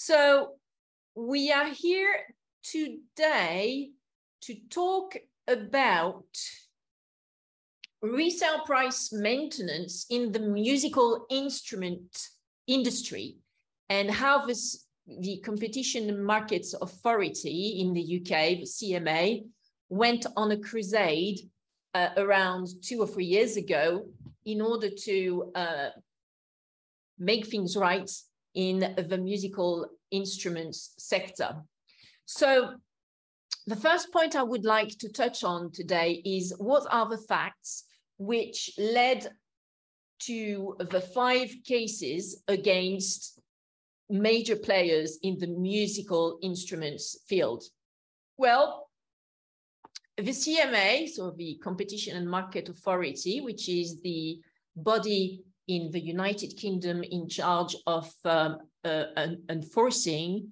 So we are here today to talk about resale price maintenance in the musical instrument industry and how this the competition markets authority in the UK, the CMA, went on a crusade uh, around two or three years ago in order to uh, make things right in the musical instruments sector. So the first point I would like to touch on today is what are the facts which led to the five cases against major players in the musical instruments field? Well, the CMA, so the Competition and Market Authority, which is the body in the United Kingdom in charge of um, uh, enforcing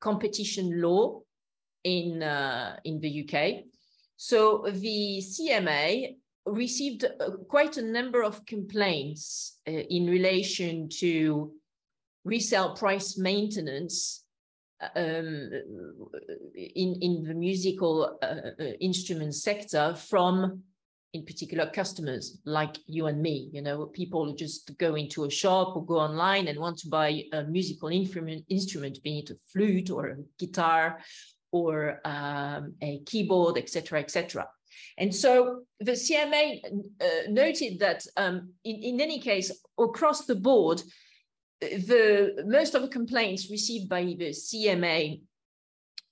competition law in, uh, in the UK. So the CMA received uh, quite a number of complaints uh, in relation to resale price maintenance um, in, in the musical uh, uh, instrument sector from in particular customers like you and me you know people who just go into a shop or go online and want to buy a musical instrument be it a flute or a guitar or um, a keyboard etc etc and so the cma uh, noted that um, in, in any case across the board the most of the complaints received by the CMA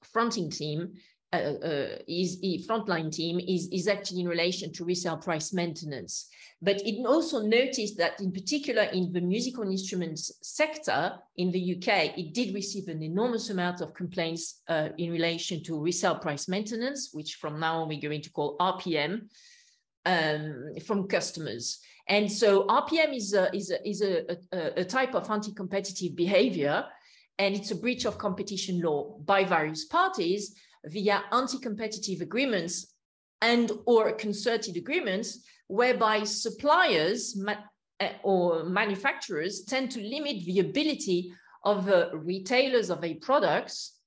fronting team uh, uh, is frontline team is, is actually in relation to resale price maintenance. But it also noticed that in particular in the musical instruments sector in the UK, it did receive an enormous amount of complaints uh, in relation to resale price maintenance, which from now on we're going to call RPM, um, from customers. And so RPM is a, is a, is a, a, a type of anti-competitive behavior, and it's a breach of competition law by various parties via anti-competitive agreements and or concerted agreements whereby suppliers ma eh, or manufacturers tend to limit the ability of the retailers of a products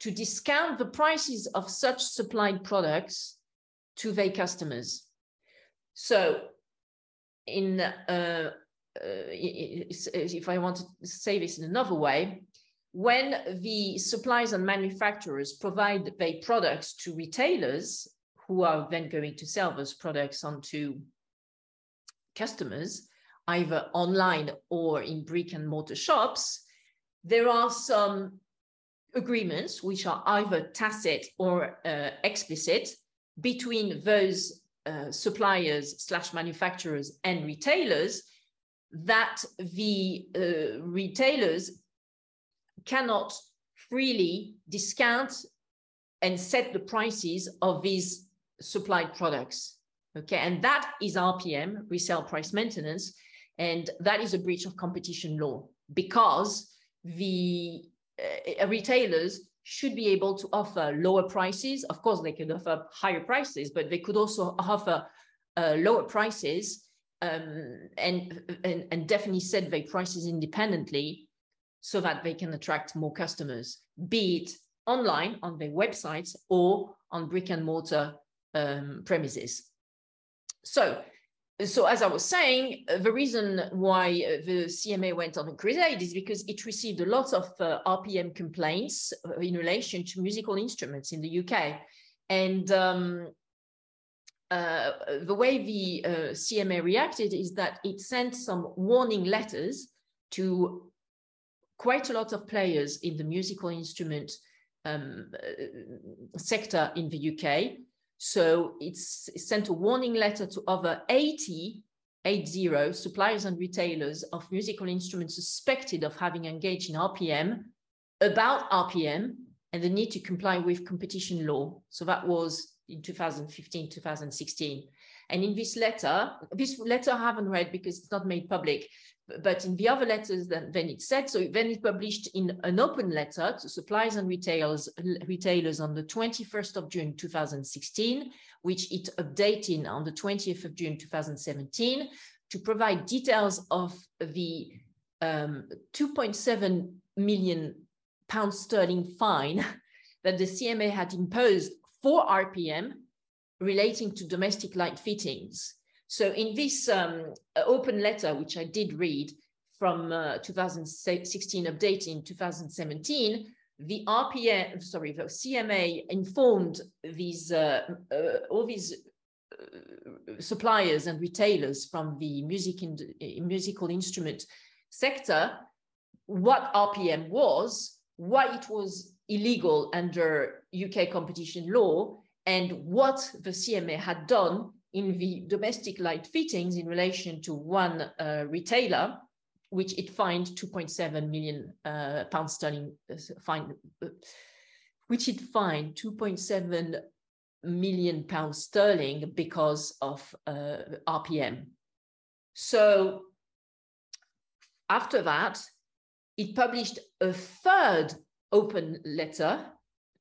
to discount the prices of such supplied products to their customers. So in uh, uh, if I want to say this in another way, when the suppliers and manufacturers provide their products to retailers who are then going to sell those products onto customers, either online or in brick and mortar shops, there are some agreements which are either tacit or uh, explicit between those uh, suppliers slash manufacturers and retailers that the uh, retailers cannot freely discount and set the prices of these supplied products. Okay, and that is RPM, resale price maintenance, and that is a breach of competition law because the uh, retailers should be able to offer lower prices. Of course, they could offer higher prices, but they could also offer uh, lower prices um, and, and, and definitely set their prices independently so that they can attract more customers, be it online on their websites or on brick and mortar um, premises. So so as I was saying, uh, the reason why uh, the CMA went on a crusade is because it received a lot of uh, RPM complaints uh, in relation to musical instruments in the UK. And um, uh, the way the uh, CMA reacted is that it sent some warning letters to quite a lot of players in the musical instrument um, sector in the UK so it's sent a warning letter to over 80, 80 suppliers and retailers of musical instruments suspected of having engaged in RPM about RPM and the need to comply with competition law. So that was in 2015, 2016. And in this letter, this letter I haven't read because it's not made public, but in the other letters then, then it said, so then it published in an open letter to suppliers and retailers, retailers on the 21st of June 2016, which it updated on the 20th of June 2017 to provide details of the um, 2.7 million pound sterling fine that the CMA had imposed for RPM relating to domestic light fittings. So in this um, open letter, which I did read from uh, 2016 update in 2017, the RPM, sorry, the CMA informed these uh, uh, all these uh, suppliers and retailers from the music in, musical instrument sector what RPM was, why it was illegal under UK competition law, and what the CMA had done in the domestic light fittings in relation to one uh, retailer, which it fined 2.7 million uh, pounds sterling uh, fine, uh, which it fined 2.7 million pounds sterling because of uh, RPM. So after that, it published a third open letter,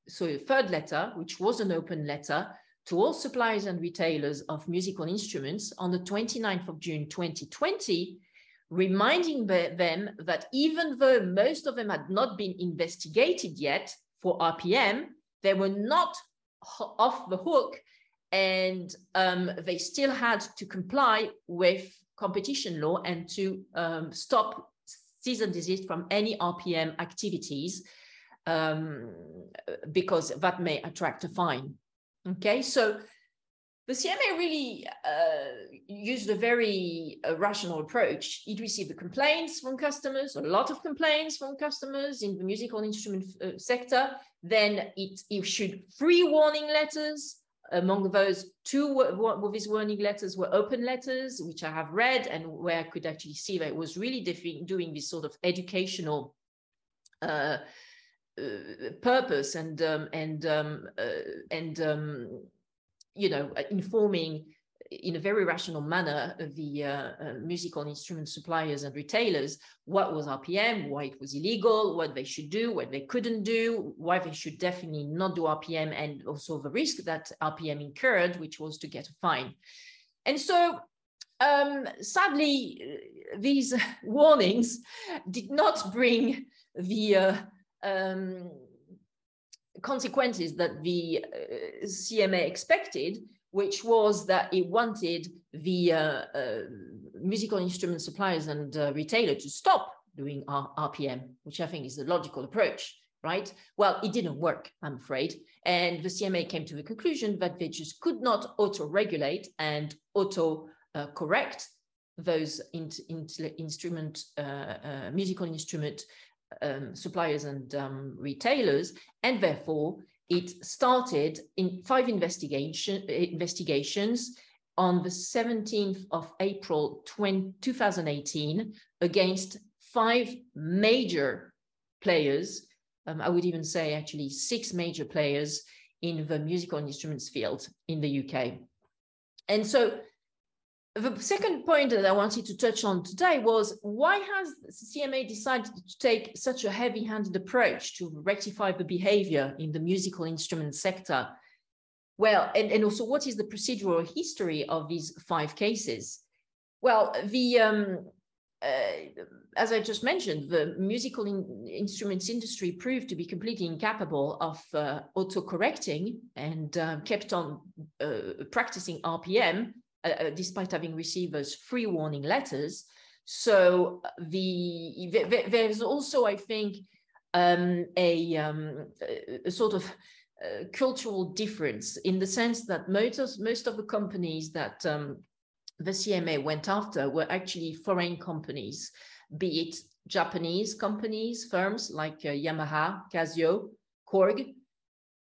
so a third letter, which was an open letter to all suppliers and retailers of musical instruments on the 29th of June 2020, reminding them that even though most of them had not been investigated yet for RPM, they were not off the hook and um, they still had to comply with competition law and to um, stop cease and desist from any RPM activities um, because that may attract a fine. Okay, so the CMA really uh, used a very uh, rational approach. It received the complaints from customers, a lot of complaints from customers in the musical instrument uh, sector. Then it issued three warning letters among those two of these warning letters were open letters, which I have read and where I could actually see that it was really doing this sort of educational uh, purpose and um, and um, uh, and um, you know informing in a very rational manner the uh, uh, musical instrument suppliers and retailers what was RPM, why it was illegal, what they should do, what they couldn't do, why they should definitely not do RPM, and also the risk that RPM incurred, which was to get a fine. And so um, sadly, these warnings did not bring the uh, um, consequences that the uh, CMA expected, which was that it wanted the uh, uh, musical instrument suppliers and uh, retailer to stop doing R- RPM, which I think is the logical approach, right? Well, it didn't work, I'm afraid. And the CMA came to the conclusion that they just could not auto regulate and auto uh, correct those in, in, instrument, uh, musical instrument um, suppliers and um, retailers, and therefore it started in five investigation, investigations on the 17th of April 20, 2018 against five major players. Um, I would even say actually six major players in the musical instruments field in the UK. And so the second point that I wanted to touch on today was why has CMA decided to take such a heavy-handed approach to rectify the behavior in the musical instrument sector? Well, and, and also what is the procedural history of these five cases? Well, the um, uh, as I just mentioned, the musical in instruments industry proved to be completely incapable of uh, auto-correcting and uh, kept on uh, practicing RPM uh, uh, despite having received those free warning letters. So the, the there's also, I think, um, a, um, a, sort of uh, cultural difference in the sense that most of, most of the companies that um, the CMA went after were actually foreign companies, be it Japanese companies, firms like uh, Yamaha, Casio, Korg,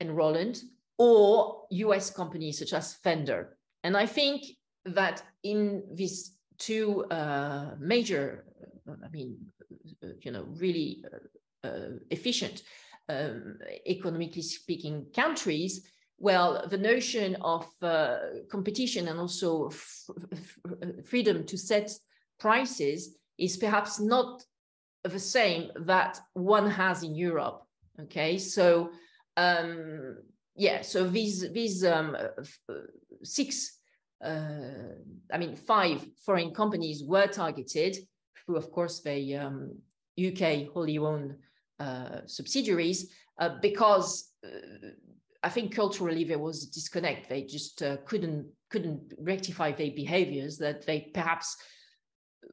and Roland, or US companies such as Fender. And I think that in these two uh, major, I mean, you know, really uh, uh, efficient, um, economically speaking, countries, well, the notion of uh, competition and also freedom to set prices is perhaps not the same that one has in Europe. Okay, so um, yeah, so these these um, six uh, I mean, five foreign companies were targeted through, of course, the um, UK wholly owned uh, subsidiaries uh, because uh, I think culturally there was a disconnect. They just uh, couldn't couldn't rectify their behaviors that they perhaps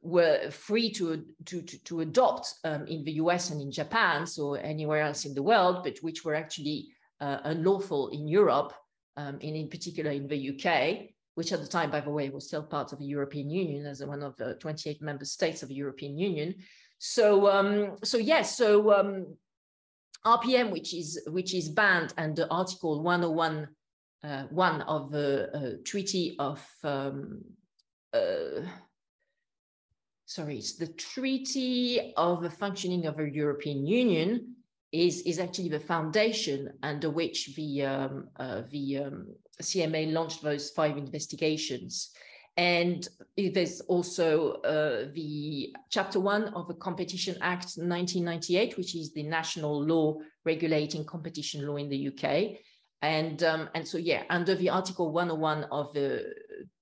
were free to to to, to adopt um, in the US and in Japan, so anywhere else in the world, but which were actually uh, unlawful in Europe, um, and in particular in the UK, which at the time, by the way, was still part of the European Union as one of the 28 member states of the European Union. So, um, so yes, so um, RPM, which is which is banned under Article 101 uh, one of the uh, Treaty of um, uh, sorry, it's the Treaty of the Functioning of the European Union is is actually the foundation under which the um, uh, the um, CMA launched those five investigations. And there's also uh, the chapter one of the Competition Act 1998, which is the national law regulating competition law in the UK. And, um, and so, yeah, under the Article 101 of the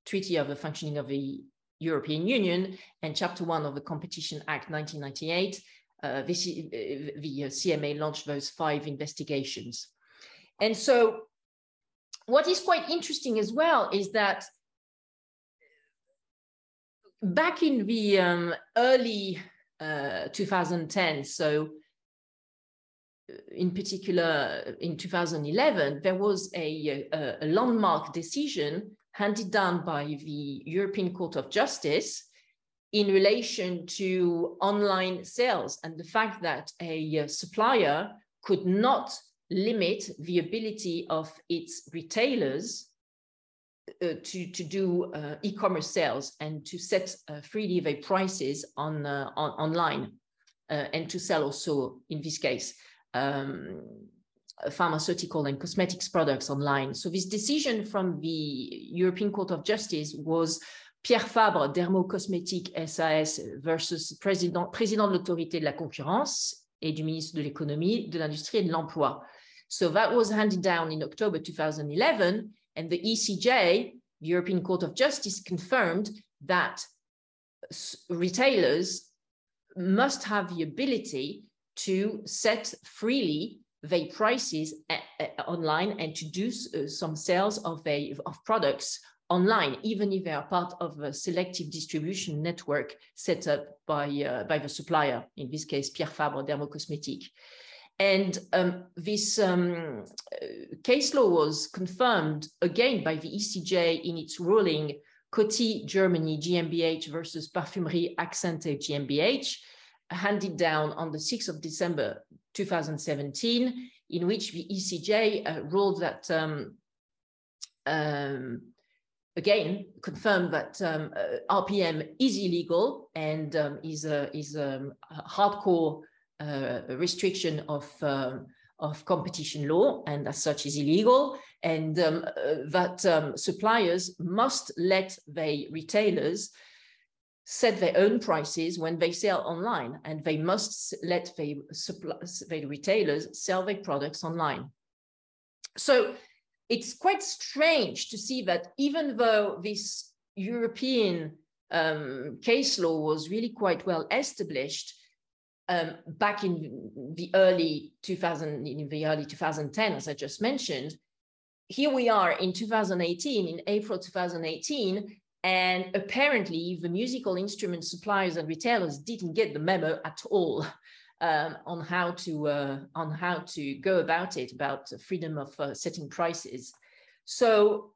Treaty of the Functioning of the European Union and Chapter 1 of the Competition Act 1998, uh, this, uh, the CMA launched those five investigations. And so, what is quite interesting as well is that back in the um, early uh, 2010, so uh, in particular in 2011, there was a, a, a, landmark decision handed down by the European Court of Justice in relation to online sales and the fact that a, a supplier could not limit the ability of its retailers uh, to, to do uh, e-commerce sales and to set uh, freely their prices on, uh, on online uh, and to sell also, in this case, um, pharmaceutical and cosmetics products online. So this decision from the European Court of Justice was Pierre Fabre, Dermocosmétique SAS versus président, président de l'autorité de la concurrence et du ministre de l'économie, de l'industrie et de l'emploi. So that was handed down in October 2011 and the ECJ, the European Court of Justice, confirmed that retailers must have the ability to set freely their prices eh, eh, online and to do some sales of, a, of products online, even if they are part of a selective distribution network set up by, uh, by the supplier, in this case, Pierre Fabre Dermocosmétique. And um, this um, case law was confirmed again by the ECJ in its ruling Coty Germany GmbH versus Parfumerie Akzente GmbH, handed down on the 6th of December 2017, in which the ECJ uh, ruled that, um, um, again, confirmed that um, uh, RPM is illegal and um, is, a, is a hardcore uh, restriction of um, of competition law and as such is illegal. And um, uh, that um, suppliers must let their retailers set their own prices when they sell online and they must let their, suppliers, their retailers sell their products online. So it's quite strange to see that even though this european um, case law was really quite well established um, back in the early 2000, in the early 2010, as I just mentioned, here we are in 2018, in April 2018, and apparently the musical instrument suppliers and retailers didn't get the memo at all um, on how to uh, on how to go about it, about freedom of uh, setting prices. So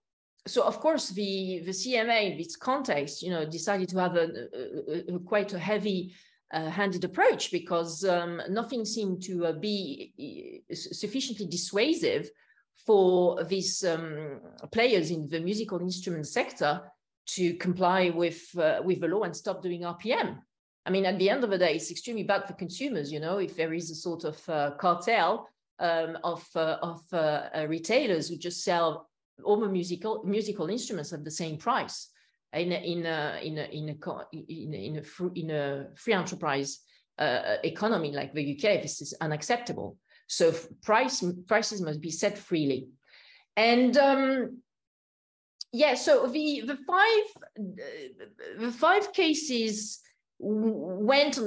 so of course the the CMA in this context, you know, decided to have a, a, a quite a heavy uh, handed approach because um, nothing seemed to uh, be uh, sufficiently dissuasive for these um, players in the musical instrument sector to comply with uh, with the law and stop doing RPM. I mean, at the end of the day, it's extremely bad for consumers. You know, if there is a sort of uh, cartel um, of uh, of retailers who just sell all the musical musical instruments at the same price in a, in a, in a, in a, in a, in a, free, in a free enterprise uh, economy like the UK, this is unacceptable. So price prices must be set freely, and um, yeah. So the the five the five cases went,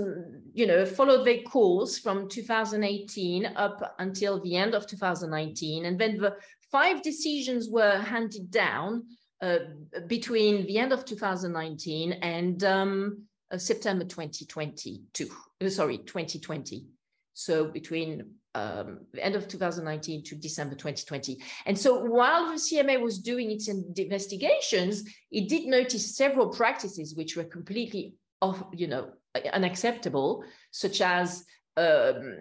you know, followed their course from 2018 up until the end of 2019. And then the five decisions were handed down uh, between the end of 2019 and um, uh, September 2022, uh, sorry, 2020. So between um, the end of 2019 to December 2020. And so while the CMA was doing its investigations, it did notice several practices which were completely off, you know, unacceptable, such as um,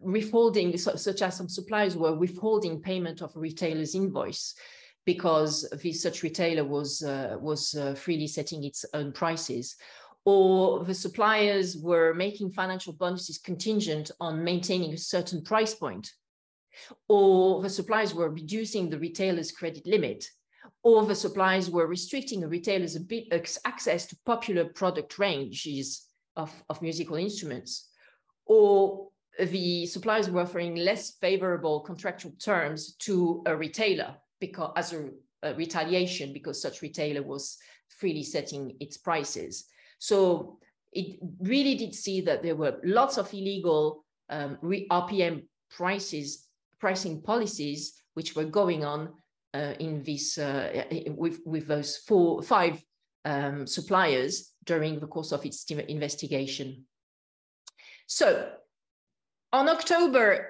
withholding, such as some suppliers were withholding payment of retailer's invoice because the such retailer was uh, was uh, freely setting its own prices, or the suppliers were making financial bonuses contingent on maintaining a certain price point, or the suppliers were reducing the retailer's credit limit, or the suppliers were restricting retailer's access to popular product ranges of, of musical instruments or the suppliers were offering less favorable contractual terms to a retailer because as a, a retaliation because such retailer was freely setting its prices. So it really did see that there were lots of illegal um, RPM prices, pricing policies, which were going on in this uh, with with those four five um, suppliers during the course of its investigation. So on October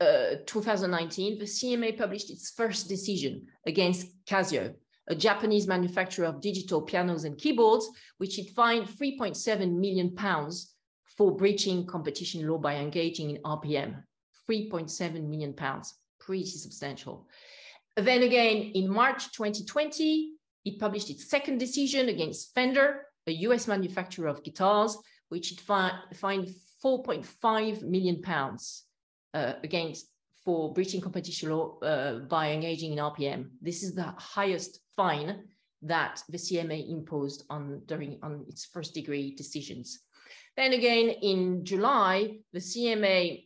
uh, 2019, the CMA published its first decision against Casio, a Japanese manufacturer of digital pianos and keyboards, which it fined 3.7 million pounds for breaching competition law by engaging in RPM. 3.7 million pounds, pretty substantial. Then again, in March 2020, it published its second decision against Fender, a US manufacturer of guitars, which it fined 4.5 million pounds uh, against for breaching competition law uh, by engaging in RPM. This is the highest fine that the CMA imposed on during on its first degree decisions. Then again, in July, the CMA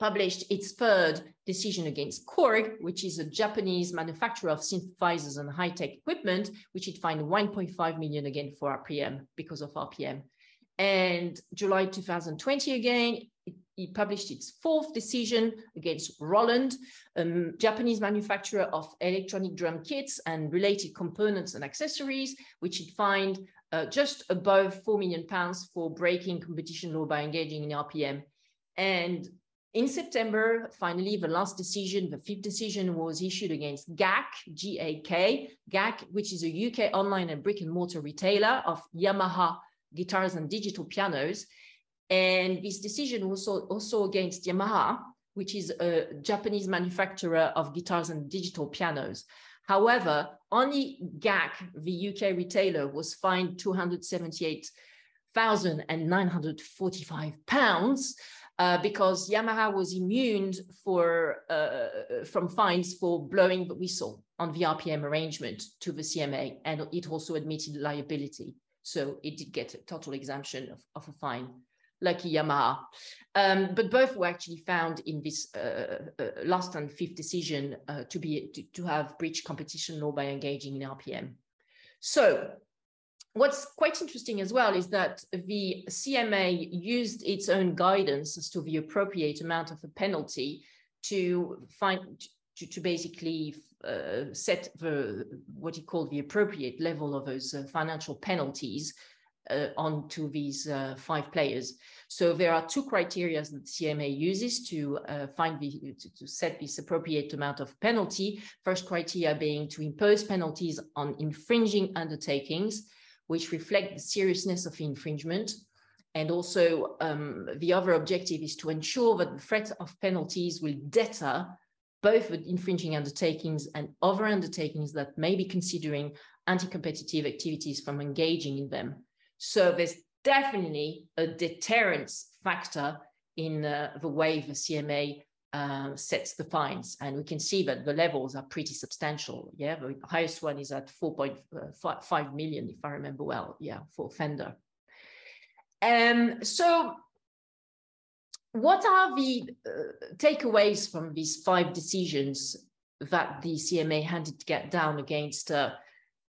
published its third decision against Korg, which is a Japanese manufacturer of synthesizers and high-tech equipment, which it fined 1.5 million again for RPM because of RPM. And July 2020 again, it, it published its fourth decision against Roland, a Japanese manufacturer of electronic drum kits and related components and accessories, which it fined uh, just above 4 million pounds for breaking competition law by engaging in RPM. And in September, finally, the last decision, the fifth decision was issued against GAK, G-A-K, GAK, which is a UK online and brick and mortar retailer of Yamaha guitars and digital pianos. And this decision was also, against Yamaha, which is a Japanese manufacturer of guitars and digital pianos. However, only GAK, the UK retailer, was fined 278,945 pounds uh, because Yamaha was immune for, uh, from fines for blowing the whistle on the RPM arrangement to the CMA, and it also admitted liability. So it did get a total exemption of, of a fine, lucky Yamaha. Um, but both were actually found in this uh, uh, last and fifth decision uh, to be to, to have breached competition law by engaging in RPM. So what's quite interesting as well is that the CMA used its own guidance as to the appropriate amount of a penalty to find to, to basically uh, set the what he called the appropriate level of those uh, financial penalties uh, onto these uh, five players. So there are two criteria that CMA uses to uh, find the to, to, set this appropriate amount of penalty. First criteria being to impose penalties on infringing undertakings, which reflect the seriousness of infringement. And also um, the other objective is to ensure that the threat of penalties will deter both with infringing undertakings and other undertakings that may be considering anti-competitive activities from engaging in them. So there's definitely a deterrence factor in uh, the way the CMA uh, sets the fines. And we can see that the levels are pretty substantial. Yeah, the highest one is at 4.5 million, if I remember well, yeah, for Fender. Um, so what are the uh, takeaways from these five decisions that the CMA handed to get down against uh,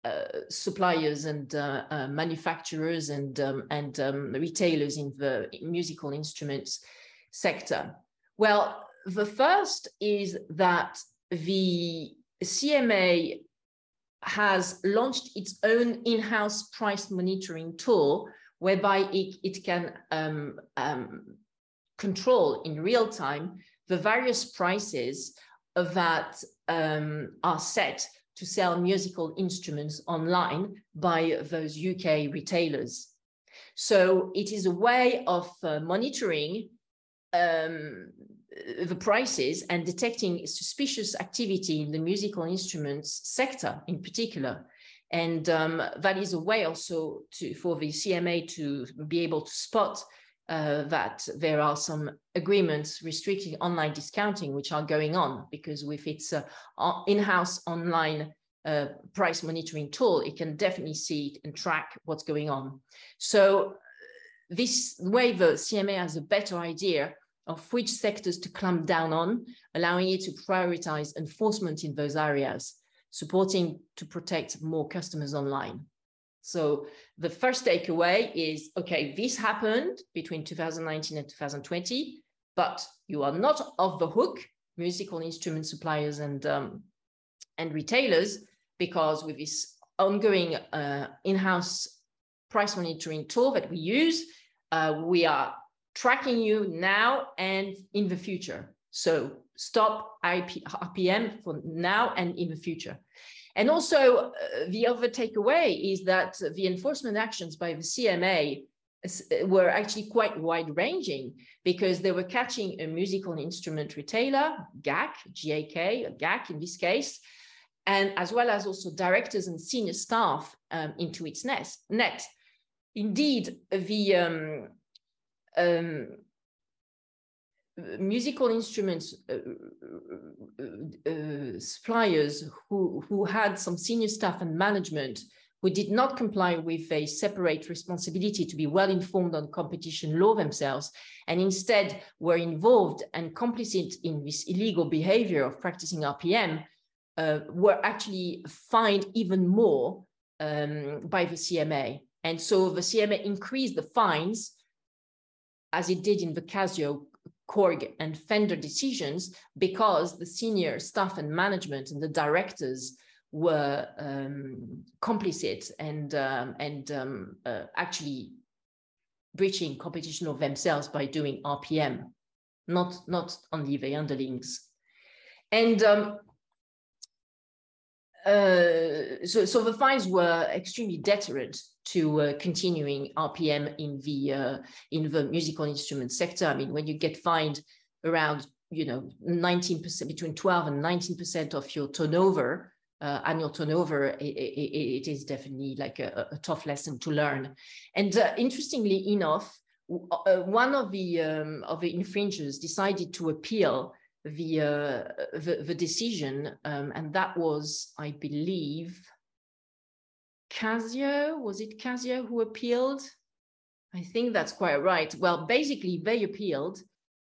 uh, suppliers and uh, uh, manufacturers and um, and um, retailers in the musical instruments sector? Well, the first is that the CMA has launched its own in-house price monitoring tool whereby it, it can um, um, control in real time the various prices that um, are set to sell musical instruments online by those UK retailers. So it is a way of uh, monitoring um, the prices and detecting suspicious activity in the musical instruments sector in particular. And um, that is a way also to, for the CMA to be able to spot uh, that there are some agreements restricting online discounting which are going on because with its uh, in-house online uh, price monitoring tool, it can definitely see and track what's going on. So this way the CMA has a better idea of which sectors to clamp down on, allowing it to prioritize enforcement in those areas, supporting to protect more customers online. So the first takeaway is, okay, this happened between 2019 and 2020, but you are not off the hook, musical instrument suppliers and, um, and retailers, because with this ongoing uh, in-house price monitoring tool that we use, uh, we are tracking you now and in the future. So stop IP, RPM for now and in the future. And also uh, the other takeaway is that the enforcement actions by the CMA uh, were actually quite wide ranging because they were catching a musical instrument retailer, GAK, GAK, GAK in this case, and as well as also directors and senior staff um, into its nest, net. Indeed, the um, um, musical instruments uh, uh, uh, suppliers who, who had some senior staff and management who did not comply with a separate responsibility to be well informed on competition law themselves, and instead were involved and complicit in this illegal behavior of practicing RPM, uh, were actually fined even more um, by the CMA. And so the CMA increased the fines as it did in the Casio Korg and Fender decisions because the senior staff and management and the directors were um, complicit and um, and um, uh, actually breaching competition of themselves by doing RPM, not not only the underlings. And um, uh, so, so the fines were extremely deterrent to uh, continuing RPM in the uh, in the musical instrument sector. I mean, when you get fined around you know 19% between 12 and 19% of your turnover uh, annual turnover it, it, it is definitely like a, a, tough lesson to learn and uh, interestingly enough uh, one of the um, of the infringers decided to appeal the uh, the, the, decision um, and that was i believe Casio, was it Casio who appealed? I think that's quite right. Well, basically, they appealed.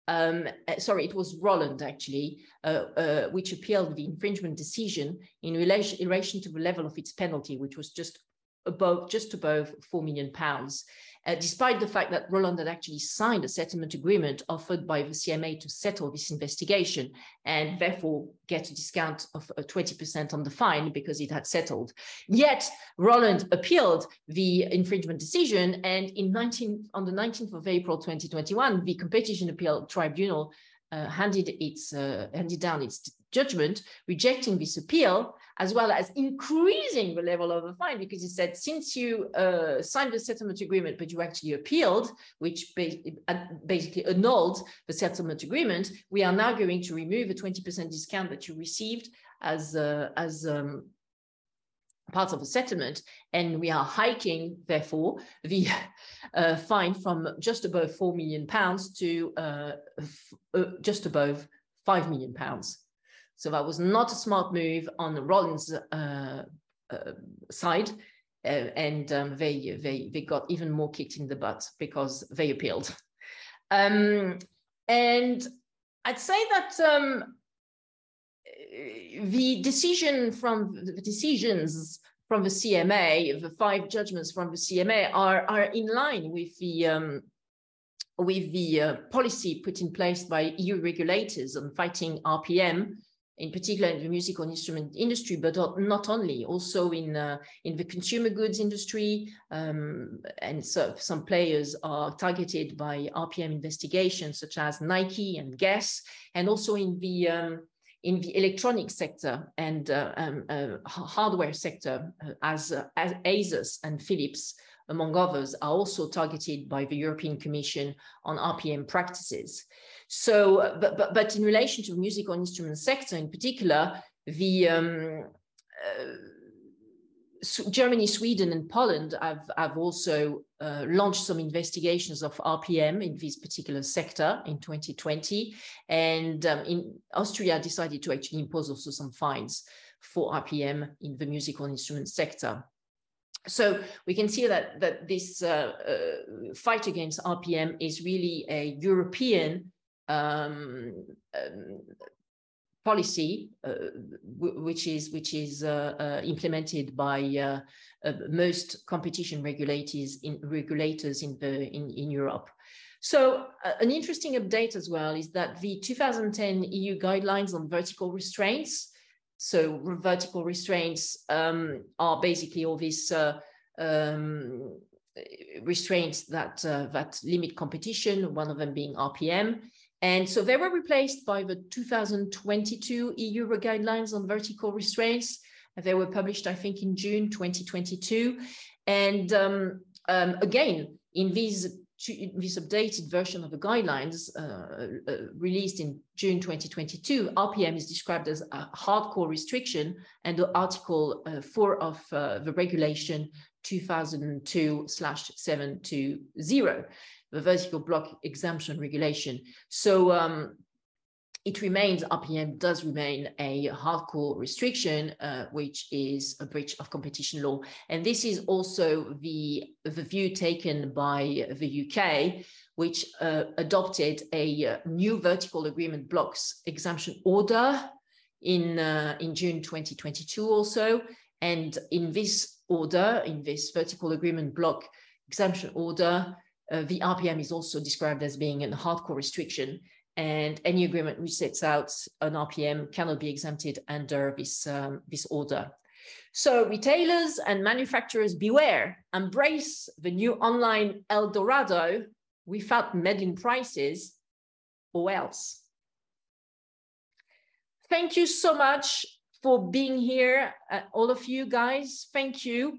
Um, uh, sorry, it was Roland actually, uh, uh, which appealed the infringement decision in relation, in relation to the level of its penalty, which was just above, just above four million pounds uh, despite the fact that Roland had actually signed a settlement agreement offered by the CMA to settle this investigation and therefore get a discount of 20% uh, on the fine because it had settled. Yet Roland appealed the infringement decision and in 19, on the 19th of April 2021, the Competition Appeal Tribunal uh, handed its uh, handed down its judgment rejecting this appeal as well as increasing the level of the fine because he said since you uh, signed the settlement agreement but you actually appealed which uh, basically annulled the settlement agreement we are now going to remove a 20% discount that you received as uh, as um, part of the settlement and we are hiking therefore the uh, fine from just above 4 million pounds to uh, uh, just above 5 million pounds so that was not a smart move on Roland's uh, uh, side. Uh, and um, they, they, they got even more kicked in the butt because they appealed. Um, and I'd say that um, the decision from the decisions from the CMA, the five judgments from the CMA are, are in line with the um, with the uh, policy put in place by EU regulators on fighting RPM, in particular in the musical instrument industry, but not only, also in uh, in the consumer goods industry, um, and so some players are targeted by RPM investigations, such as Nike and Guess, and also in the um, in the electronic sector and uh, um, uh, hardware sector, uh, as, as ASUS and Philips, among others, are also targeted by the European Commission on RPM practices. So, but, but, but in relation to the musical instrument sector in particular, the um, Germany, Sweden, and Poland have, have also uh, launched some investigations of RPM in this particular sector in 2020. And um, in Austria decided to actually impose also some fines for RPM in the musical instrument sector. So we can see that, that this uh, uh, fight against RPM is really a European um, um, policy, uh, which is which is uh, uh, implemented by most competition regulators in regulators in the in, in Europe. So an interesting update as well is that the 2010 EU guidelines on vertical restraints. So vertical restraints um, are basically all these um, restraints that uh, that limit competition. One of them being RPM, and so they were replaced by the 2022 EU guidelines on vertical restraints. They were published, I think, in June 2022. And um, um, again, in these this updated version of the guidelines uh, uh, released in June 2022, RPM is described as a hardcore restriction and Article uh, 4 of uh, the regulation 2002/720 the vertical block exemption regulation. So um, it remains, RPM does remain a hardcore restriction, uh, which is a breach of competition law. And this is also the, the view taken by the UK, which uh, adopted a uh, new vertical agreement blocks exemption order in, uh, in June 2022 also. And in this order, in this vertical agreement block exemption order, uh, the RPM is also described as being a hardcore restriction and any agreement which sets out an RPM cannot be exempted under this, um, this order. So retailers and manufacturers beware, embrace the new online El Dorado without meddling prices or else. Thank you so much for being here, uh, all of you guys. Thank you.